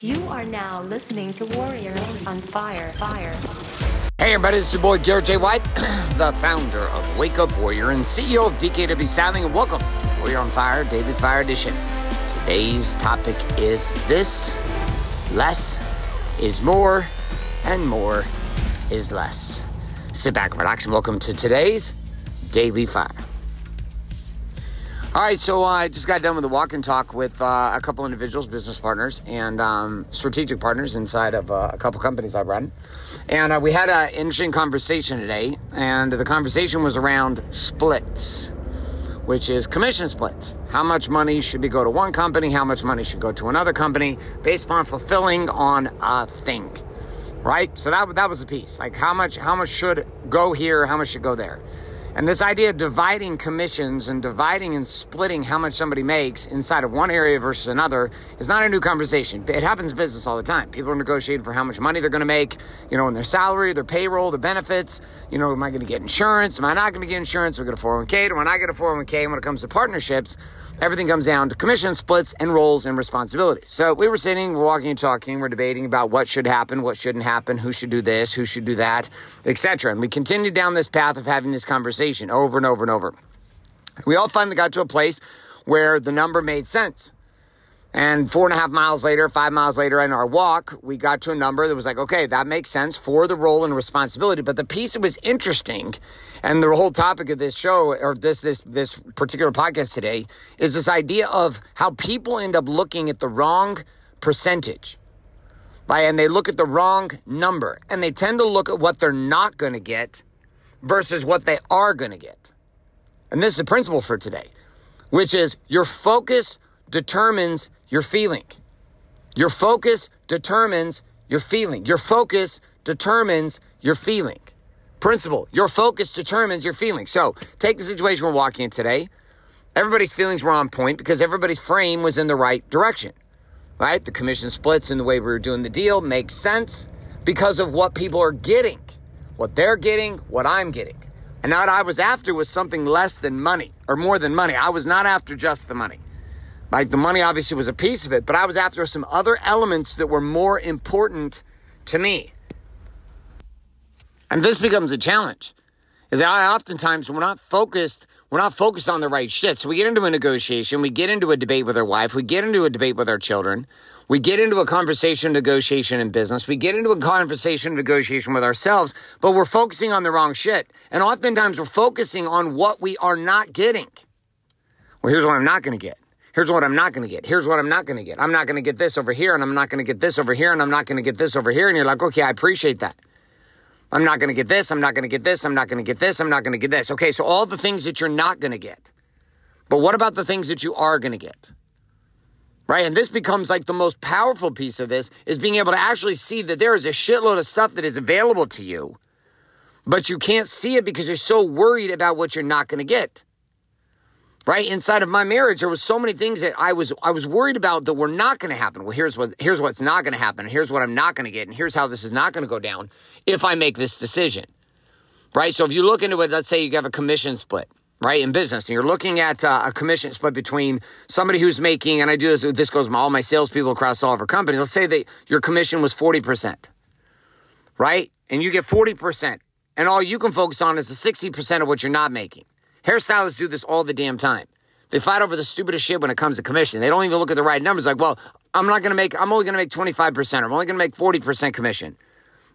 You are now listening to Warrior on Fire. Fire. Hey everybody, this is your boy Garrett J. White, the founder of Wake Up Warrior and CEO of DKW Styling, and welcome to Warrior on Fire Daily Fire Edition. Today's topic is this less is more, and more is less. Sit back, relax, and welcome to today's Daily Fire. All right, so I just got done with the walk and talk with uh, a couple individuals, business partners, and um, strategic partners inside of uh, a couple companies I run. And uh, we had an interesting conversation today, and the conversation was around splits, which is commission splits. How much money should be go to one company? How much money should go to another company based upon fulfilling on a thing, right? So that that was the piece. Like how much how much should go here? How much should go there? And this idea of dividing commissions and dividing and splitting how much somebody makes inside of one area versus another is not a new conversation. It happens in business all the time. People are negotiating for how much money they're going to make, you know, in their salary, their payroll, their benefits. You know, am I going to get insurance? Am I not going to get insurance? Am I going to 401k? Do I not get a 401k? And when it comes to partnerships, everything comes down to commission splits and roles and responsibilities. So we were sitting, we're walking and talking, we're debating about what should happen, what shouldn't happen, who should do this, who should do that, etc. And we continued down this path of having this conversation over and over and over. We all finally got to a place where the number made sense. And four and a half miles later, five miles later in our walk, we got to a number that was like, okay, that makes sense for the role and responsibility. But the piece that was interesting, and the whole topic of this show or this this this particular podcast today is this idea of how people end up looking at the wrong percentage. Right? And they look at the wrong number. And they tend to look at what they're not going to get versus what they are going to get. And this is the principle for today, which is your focus determines your feeling. Your focus determines your feeling. Your focus determines your feeling. Principle, your focus determines your feelings. So take the situation we're walking in today. Everybody's feelings were on point because everybody's frame was in the right direction, right? The commission splits and the way we were doing the deal makes sense because of what people are getting, what they're getting, what I'm getting. And what I was after was something less than money or more than money. I was not after just the money. Like the money obviously was a piece of it, but I was after some other elements that were more important to me. And this becomes a challenge. Is that I oftentimes we're not focused, we're not focused on the right shit. So we get into a negotiation, we get into a debate with our wife, we get into a debate with our children, we get into a conversation, negotiation in business, we get into a conversation, negotiation with ourselves, but we're focusing on the wrong shit. And oftentimes we're focusing on what we are not getting. Well, here's what I'm not going to get. Here's what I'm not going to get. Here's what I'm not going to get. I'm not going to get this over here, and I'm not going to get this over here, and I'm not going to get this over here. And you're like, okay, I appreciate that. I'm not going to get this. I'm not going to get this. I'm not going to get this. I'm not going to get this. Okay, so all the things that you're not going to get. But what about the things that you are going to get? Right? And this becomes like the most powerful piece of this is being able to actually see that there is a shitload of stuff that is available to you, but you can't see it because you're so worried about what you're not going to get right? Inside of my marriage there was so many things that i was i was worried about that were not going to happen. Well here's what here's what's not going to happen. Here's what i'm not going to get. And here's how this is not going to go down if i make this decision right? So if you look into it let's say you have a commission split right in business and you're looking at uh, a commission split between somebody who's making and i do this this goes to all my salespeople across all of our companies. Let's say that your commission was 40% right? And you get 40% and all you can focus on is the 60% of what you're not making Hairstylists do this all the damn time. They fight over the stupidest shit when it comes to commission. They don't even look at the right numbers. Like, well, I'm not going to make, I'm only going to make 25%. I'm only going to make 40% commission.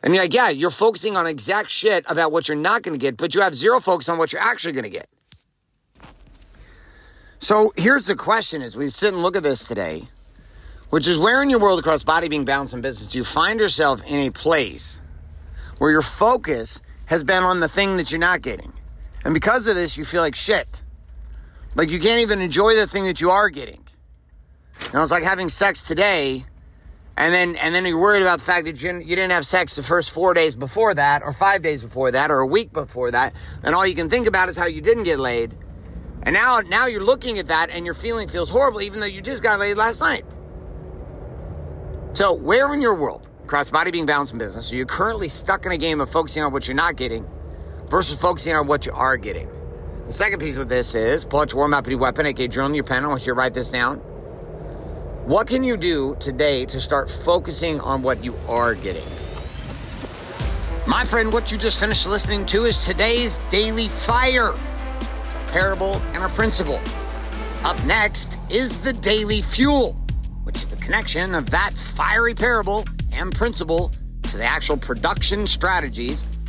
And you're like, yeah, you're focusing on exact shit about what you're not going to get, but you have zero focus on what you're actually going to get. So here's the question as we sit and look at this today, which is where in your world across body, being, balance, and business you find yourself in a place where your focus has been on the thing that you're not getting? And because of this, you feel like shit. Like you can't even enjoy the thing that you are getting. You know, it's like having sex today, and then and then you're worried about the fact that you, you didn't have sex the first four days before that, or five days before that, or a week before that, and all you can think about is how you didn't get laid. And now now you're looking at that and your feeling feels horrible, even though you just got laid last night. So where in your world, cross body being balanced in business, are you currently stuck in a game of focusing on what you're not getting? Versus focusing on what you are getting. The second piece with this is pull out your War Map and Weapon, aka journal your pen. I want you to write this down. What can you do today to start focusing on what you are getting? My friend, what you just finished listening to is today's Daily Fire. A parable and a principle. Up next is the Daily Fuel, which is the connection of that fiery parable and principle to the actual production strategies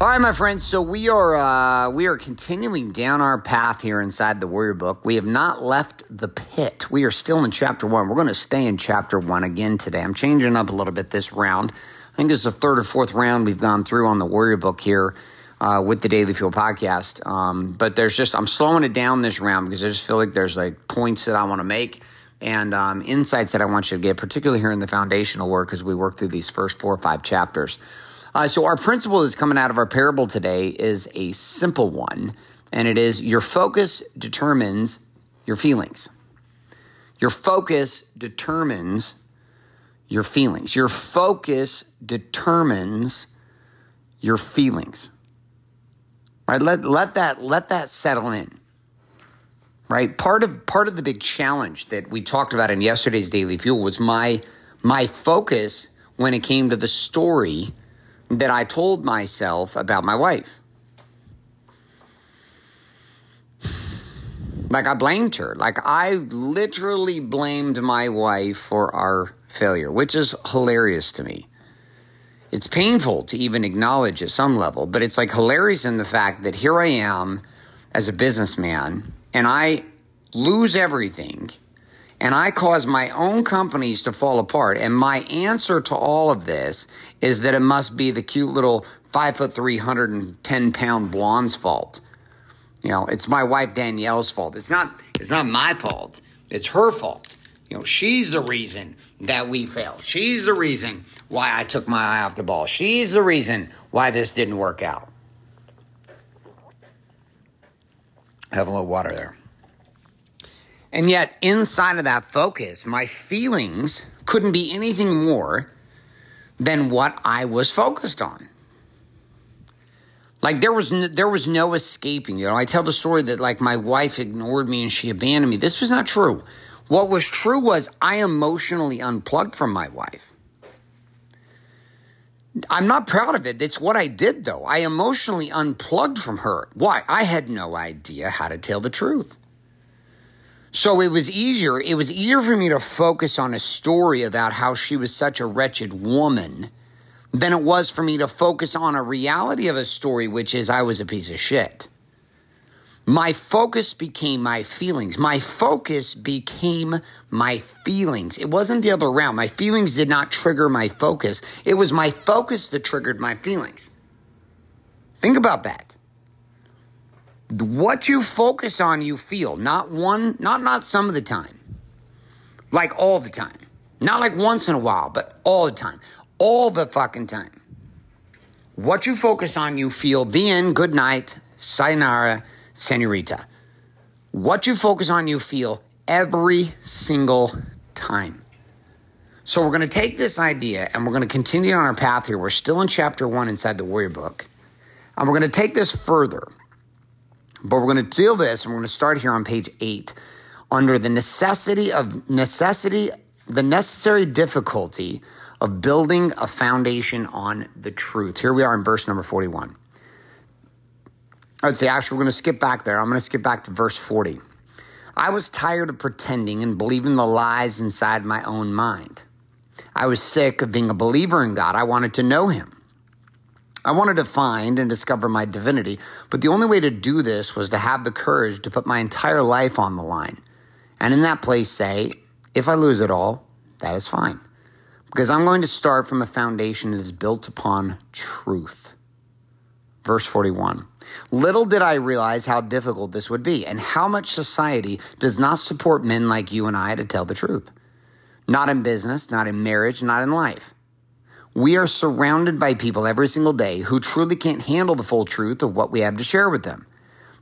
All right, my friends. So we are uh, we are continuing down our path here inside the Warrior Book. We have not left the pit. We are still in chapter one. We're going to stay in chapter one again today. I'm changing up a little bit this round. I think this is the third or fourth round we've gone through on the Warrior Book here uh, with the Daily Fuel podcast. Um, but there's just I'm slowing it down this round because I just feel like there's like points that I want to make and um, insights that I want you to get, particularly here in the foundational work as we work through these first four or five chapters. Uh, so, our principle that's coming out of our parable today is a simple one, and it is your focus determines your feelings. Your focus determines your feelings. Your focus determines your feelings. Right? Let, let that let that settle in. Right? Part of part of the big challenge that we talked about in yesterday's daily fuel was my my focus when it came to the story that I told myself about my wife. Like I blamed her. Like I literally blamed my wife for our failure, which is hilarious to me. It's painful to even acknowledge at some level, but it's like hilarious in the fact that here I am as a businessman and I lose everything and I caused my own companies to fall apart. And my answer to all of this is that it must be the cute little five foot three hundred and ten pound blonde's fault. You know, it's my wife Danielle's fault. It's not. It's not my fault. It's her fault. You know, she's the reason that we failed. She's the reason why I took my eye off the ball. She's the reason why this didn't work out. Have a little water there. And yet, inside of that focus, my feelings couldn't be anything more than what I was focused on. Like there was no, there was no escaping. You know, I tell the story that like my wife ignored me and she abandoned me. This was not true. What was true was I emotionally unplugged from my wife. I'm not proud of it. It's what I did though. I emotionally unplugged from her. Why? I had no idea how to tell the truth. So it was easier. It was easier for me to focus on a story about how she was such a wretched woman than it was for me to focus on a reality of a story, which is I was a piece of shit. My focus became my feelings. My focus became my feelings. It wasn't the other way around. My feelings did not trigger my focus. It was my focus that triggered my feelings. Think about that what you focus on you feel. Not one not not some of the time. Like all the time. Not like once in a while but all the time. All the fucking time. What you focus on you feel. The end. Good night. Sayonara. Senorita. What you focus on you feel every single time. So we're going to take this idea and we're going to continue on our path here. We're still in chapter one inside the warrior book. And we're going to take this further but we're going to deal this, and we're going to start here on page eight under the necessity of necessity, the necessary difficulty of building a foundation on the truth. Here we are in verse number 41. I would say, actually, we're going to skip back there. I'm going to skip back to verse 40. I was tired of pretending and believing the lies inside my own mind. I was sick of being a believer in God. I wanted to know Him. I wanted to find and discover my divinity, but the only way to do this was to have the courage to put my entire life on the line. And in that place, say, if I lose it all, that is fine. Because I'm going to start from a foundation that is built upon truth. Verse 41. Little did I realize how difficult this would be and how much society does not support men like you and I to tell the truth. not in business, not in marriage, not in life. We are surrounded by people every single day who truly can't handle the full truth of what we have to share with them.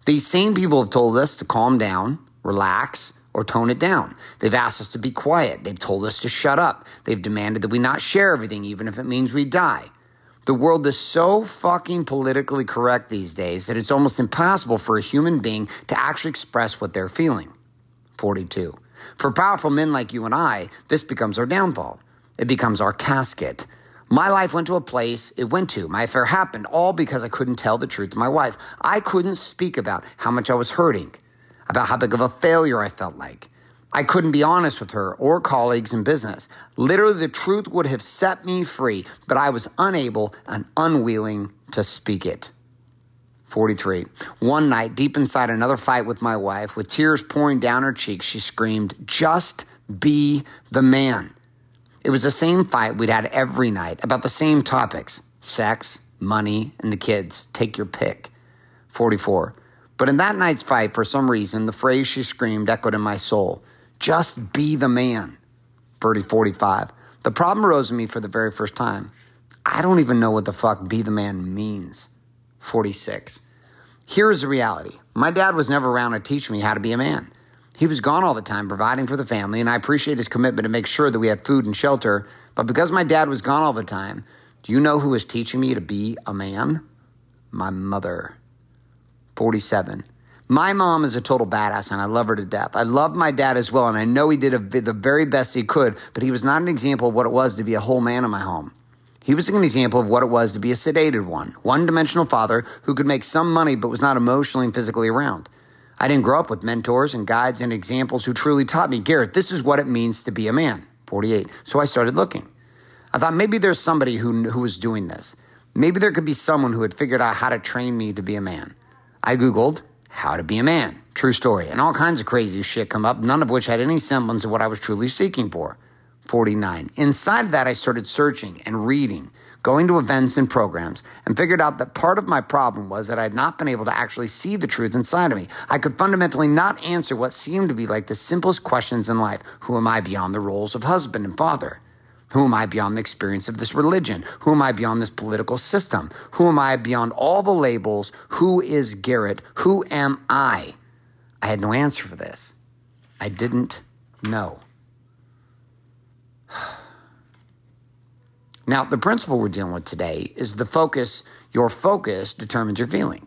These same people have told us to calm down, relax, or tone it down. They've asked us to be quiet. They've told us to shut up. They've demanded that we not share everything, even if it means we die. The world is so fucking politically correct these days that it's almost impossible for a human being to actually express what they're feeling. 42. For powerful men like you and I, this becomes our downfall. It becomes our casket. My life went to a place it went to. My affair happened all because I couldn't tell the truth to my wife. I couldn't speak about how much I was hurting, about how big of a failure I felt like. I couldn't be honest with her or colleagues in business. Literally, the truth would have set me free, but I was unable and unwilling to speak it. 43. One night, deep inside another fight with my wife, with tears pouring down her cheeks, she screamed, Just be the man. It was the same fight we'd had every night about the same topics sex, money, and the kids. Take your pick. 44. But in that night's fight, for some reason, the phrase she screamed echoed in my soul just be the man. 30, 45. The problem arose in me for the very first time. I don't even know what the fuck be the man means. 46. Here is the reality. My dad was never around to teach me how to be a man. He was gone all the time providing for the family, and I appreciate his commitment to make sure that we had food and shelter. But because my dad was gone all the time, do you know who was teaching me to be a man? My mother. 47. My mom is a total badass and I love her to death. I love my dad as well, and I know he did a, the very best he could, but he was not an example of what it was to be a whole man in my home. He was an example of what it was to be a sedated one, one dimensional father who could make some money but was not emotionally and physically around. I didn't grow up with mentors and guides and examples who truly taught me, Garrett, this is what it means to be a man. 48. So I started looking. I thought maybe there's somebody who, who was doing this. Maybe there could be someone who had figured out how to train me to be a man. I Googled how to be a man. True story. And all kinds of crazy shit come up, none of which had any semblance of what I was truly seeking for. 49. Inside of that, I started searching and reading, going to events and programs, and figured out that part of my problem was that I had not been able to actually see the truth inside of me. I could fundamentally not answer what seemed to be like the simplest questions in life Who am I beyond the roles of husband and father? Who am I beyond the experience of this religion? Who am I beyond this political system? Who am I beyond all the labels? Who is Garrett? Who am I? I had no answer for this. I didn't know. Now, the principle we're dealing with today is the focus, your focus determines your feeling.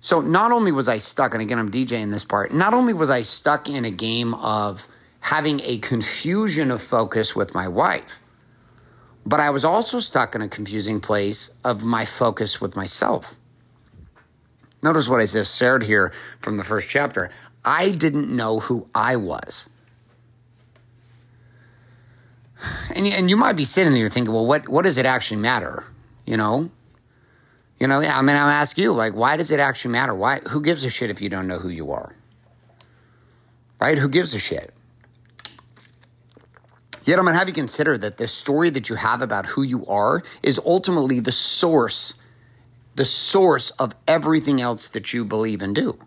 So, not only was I stuck, and again, I'm DJing this part, not only was I stuck in a game of having a confusion of focus with my wife. But I was also stuck in a confusing place of my focus with myself. Notice what I just shared here from the first chapter. I didn't know who I was. And, and you might be sitting there thinking, well, what, what does it actually matter? You know? You know, I mean, I'll ask you, like, why does it actually matter? Why? Who gives a shit if you don't know who you are? Right? Who gives a shit? Yet I'm to have you consider that the story that you have about who you are is ultimately the source, the source of everything else that you believe and do.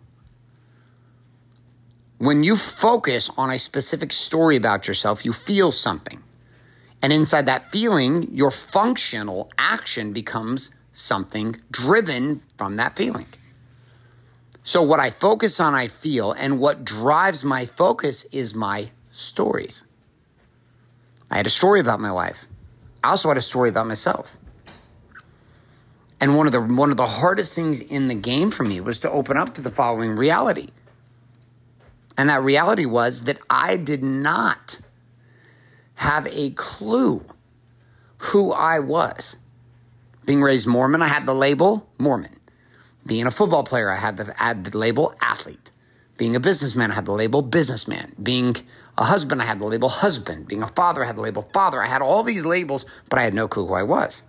When you focus on a specific story about yourself, you feel something. And inside that feeling, your functional action becomes something driven from that feeling. So, what I focus on, I feel, and what drives my focus is my stories. I had a story about my wife. I also had a story about myself. And one of the one of the hardest things in the game for me was to open up to the following reality. And that reality was that I did not have a clue who I was. Being raised Mormon, I had the label Mormon. Being a football player, I had the, had the label athlete. Being a businessman, I had the label businessman. Being a husband, I had the label husband. Being a father, I had the label father. I had all these labels, but I had no clue who I was.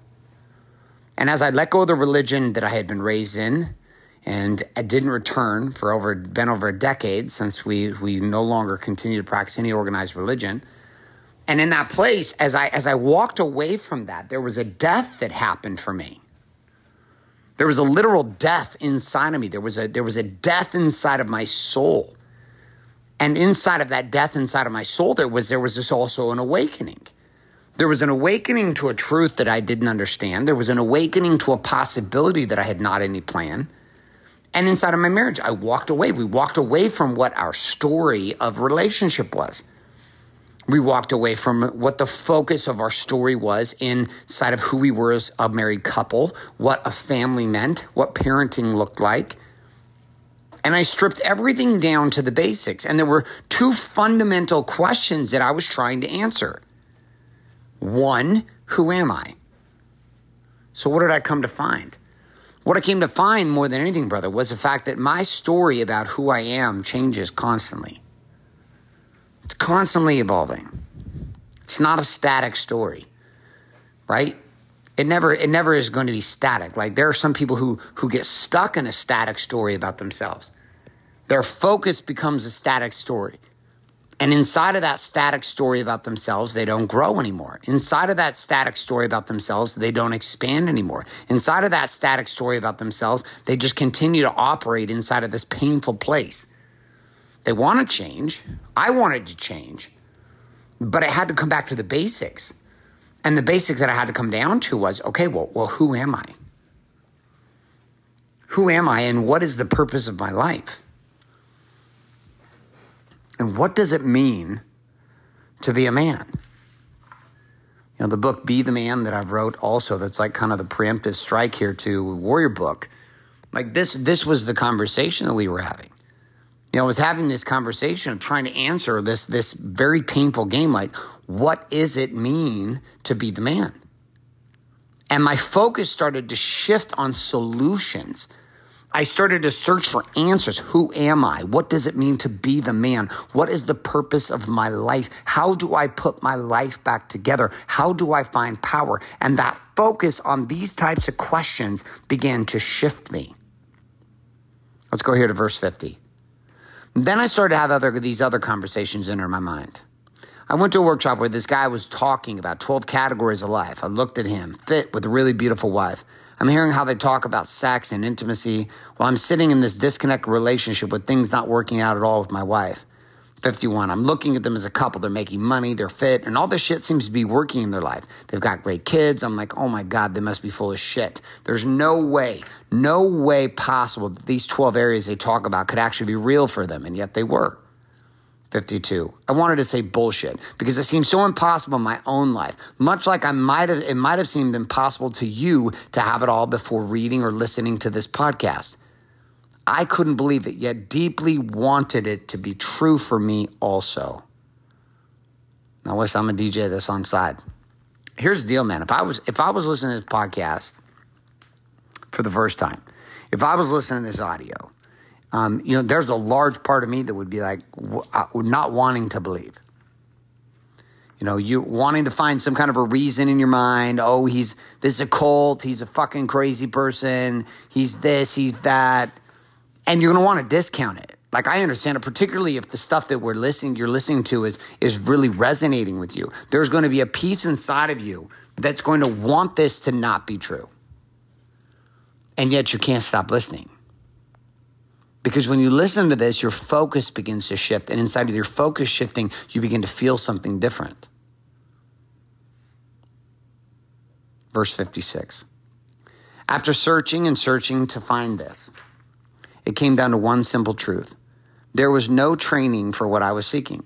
And as I let go of the religion that I had been raised in, and I didn't return for over been over a decade since we we no longer continue to practice any organized religion. And in that place, as I as I walked away from that, there was a death that happened for me. There was a literal death inside of me. There was a there was a death inside of my soul. And inside of that death, inside of my soul, there was there was this also an awakening. There was an awakening to a truth that I didn't understand. There was an awakening to a possibility that I had not any plan. And inside of my marriage, I walked away. We walked away from what our story of relationship was. We walked away from what the focus of our story was inside of who we were as a married couple, what a family meant, what parenting looked like. And I stripped everything down to the basics. And there were two fundamental questions that I was trying to answer. One, who am I? So, what did I come to find? What I came to find more than anything, brother, was the fact that my story about who I am changes constantly. It's constantly evolving. It's not a static story, right? It never it never is going to be static. Like there are some people who who get stuck in a static story about themselves. Their focus becomes a static story. And inside of that static story about themselves, they don't grow anymore. Inside of that static story about themselves, they don't expand anymore. Inside of that static story about themselves, they just continue to operate inside of this painful place. They want to change. I wanted to change, but I had to come back to the basics. And the basics that I had to come down to was okay, well, well, who am I? Who am I and what is the purpose of my life? And what does it mean to be a man? You know, the book Be the Man that I've wrote also that's like kind of the preemptive strike here to Warrior Book. Like this this was the conversation that we were having you know, I was having this conversation of trying to answer this this very painful game like what does it mean to be the man? And my focus started to shift on solutions. I started to search for answers. Who am I? What does it mean to be the man? What is the purpose of my life? How do I put my life back together? How do I find power? And that focus on these types of questions began to shift me. Let's go here to verse 50. Then I started to have other these other conversations enter my mind. I went to a workshop where this guy was talking about 12 categories of life. I looked at him, fit with a really beautiful wife. I'm hearing how they talk about sex and intimacy while I'm sitting in this disconnect relationship with things not working out at all with my wife. 51. I'm looking at them as a couple. They're making money, they're fit, and all this shit seems to be working in their life. They've got great kids. I'm like, oh my God, they must be full of shit. There's no way, no way possible that these 12 areas they talk about could actually be real for them, and yet they were. 52. I wanted to say bullshit because it seems so impossible in my own life. Much like I might have, it might have seemed impossible to you to have it all before reading or listening to this podcast. I couldn't believe it, yet deeply wanted it to be true for me also. Now, listen, I'm a DJ this on side. Here's the deal, man. If I was if I was listening to this podcast for the first time, if I was listening to this audio, um, you know, there's a large part of me that would be like uh, not wanting to believe. You know, you wanting to find some kind of a reason in your mind. Oh, he's this is a cult. He's a fucking crazy person. He's this. He's that and you're going to want to discount it. Like I understand it, particularly if the stuff that we're listening, you're listening to is is really resonating with you. There's going to be a piece inside of you that's going to want this to not be true, and yet you can't stop listening. Because when you listen to this, your focus begins to shift, and inside of your focus shifting, you begin to feel something different. Verse 56. After searching and searching to find this, it came down to one simple truth. There was no training for what I was seeking.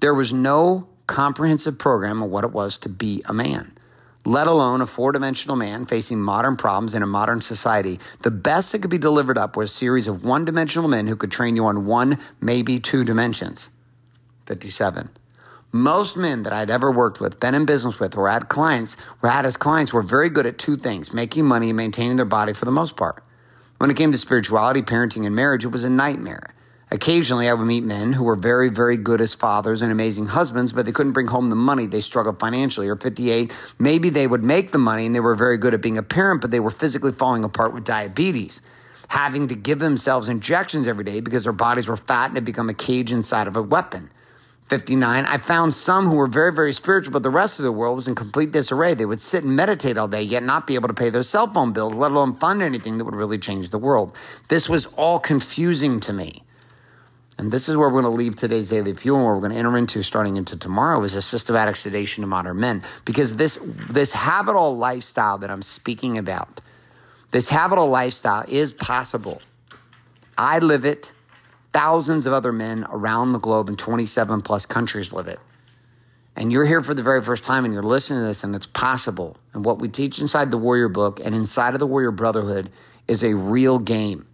There was no comprehensive program of what it was to be a man, let alone a four dimensional man facing modern problems in a modern society. The best that could be delivered up was a series of one dimensional men who could train you on one, maybe two dimensions. 57. Most men that I'd ever worked with, been in business with, or had clients, or had as clients were very good at two things making money and maintaining their body for the most part. When it came to spirituality, parenting, and marriage, it was a nightmare. Occasionally, I would meet men who were very, very good as fathers and amazing husbands, but they couldn't bring home the money. They struggled financially. Or 58, maybe they would make the money and they were very good at being a parent, but they were physically falling apart with diabetes, having to give themselves injections every day because their bodies were fat and had become a cage inside of a weapon. 59, I found some who were very, very spiritual, but the rest of the world was in complete disarray. They would sit and meditate all day, yet not be able to pay their cell phone bills, let alone fund anything that would really change the world. This was all confusing to me. and this is where we're going to leave today's daily fuel and where we're going to enter into starting into tomorrow is a systematic sedation of modern men because this this have it all lifestyle that i'm speaking about this have it all lifestyle is possible i live it thousands of other men around the globe in 27 plus countries live it. And you're here for the very first time and you're listening to this and it's possible. And what we teach inside the warrior book and inside of the warrior brotherhood is a real game.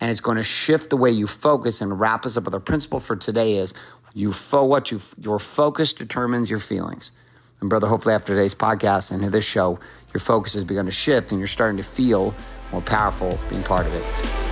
And it's going to shift the way you focus and wrap us up with our principle for today is you fo- what you your focus determines your feelings. And brother hopefully after today's podcast and this show your focus has begun to shift and you're starting to feel more powerful being part of it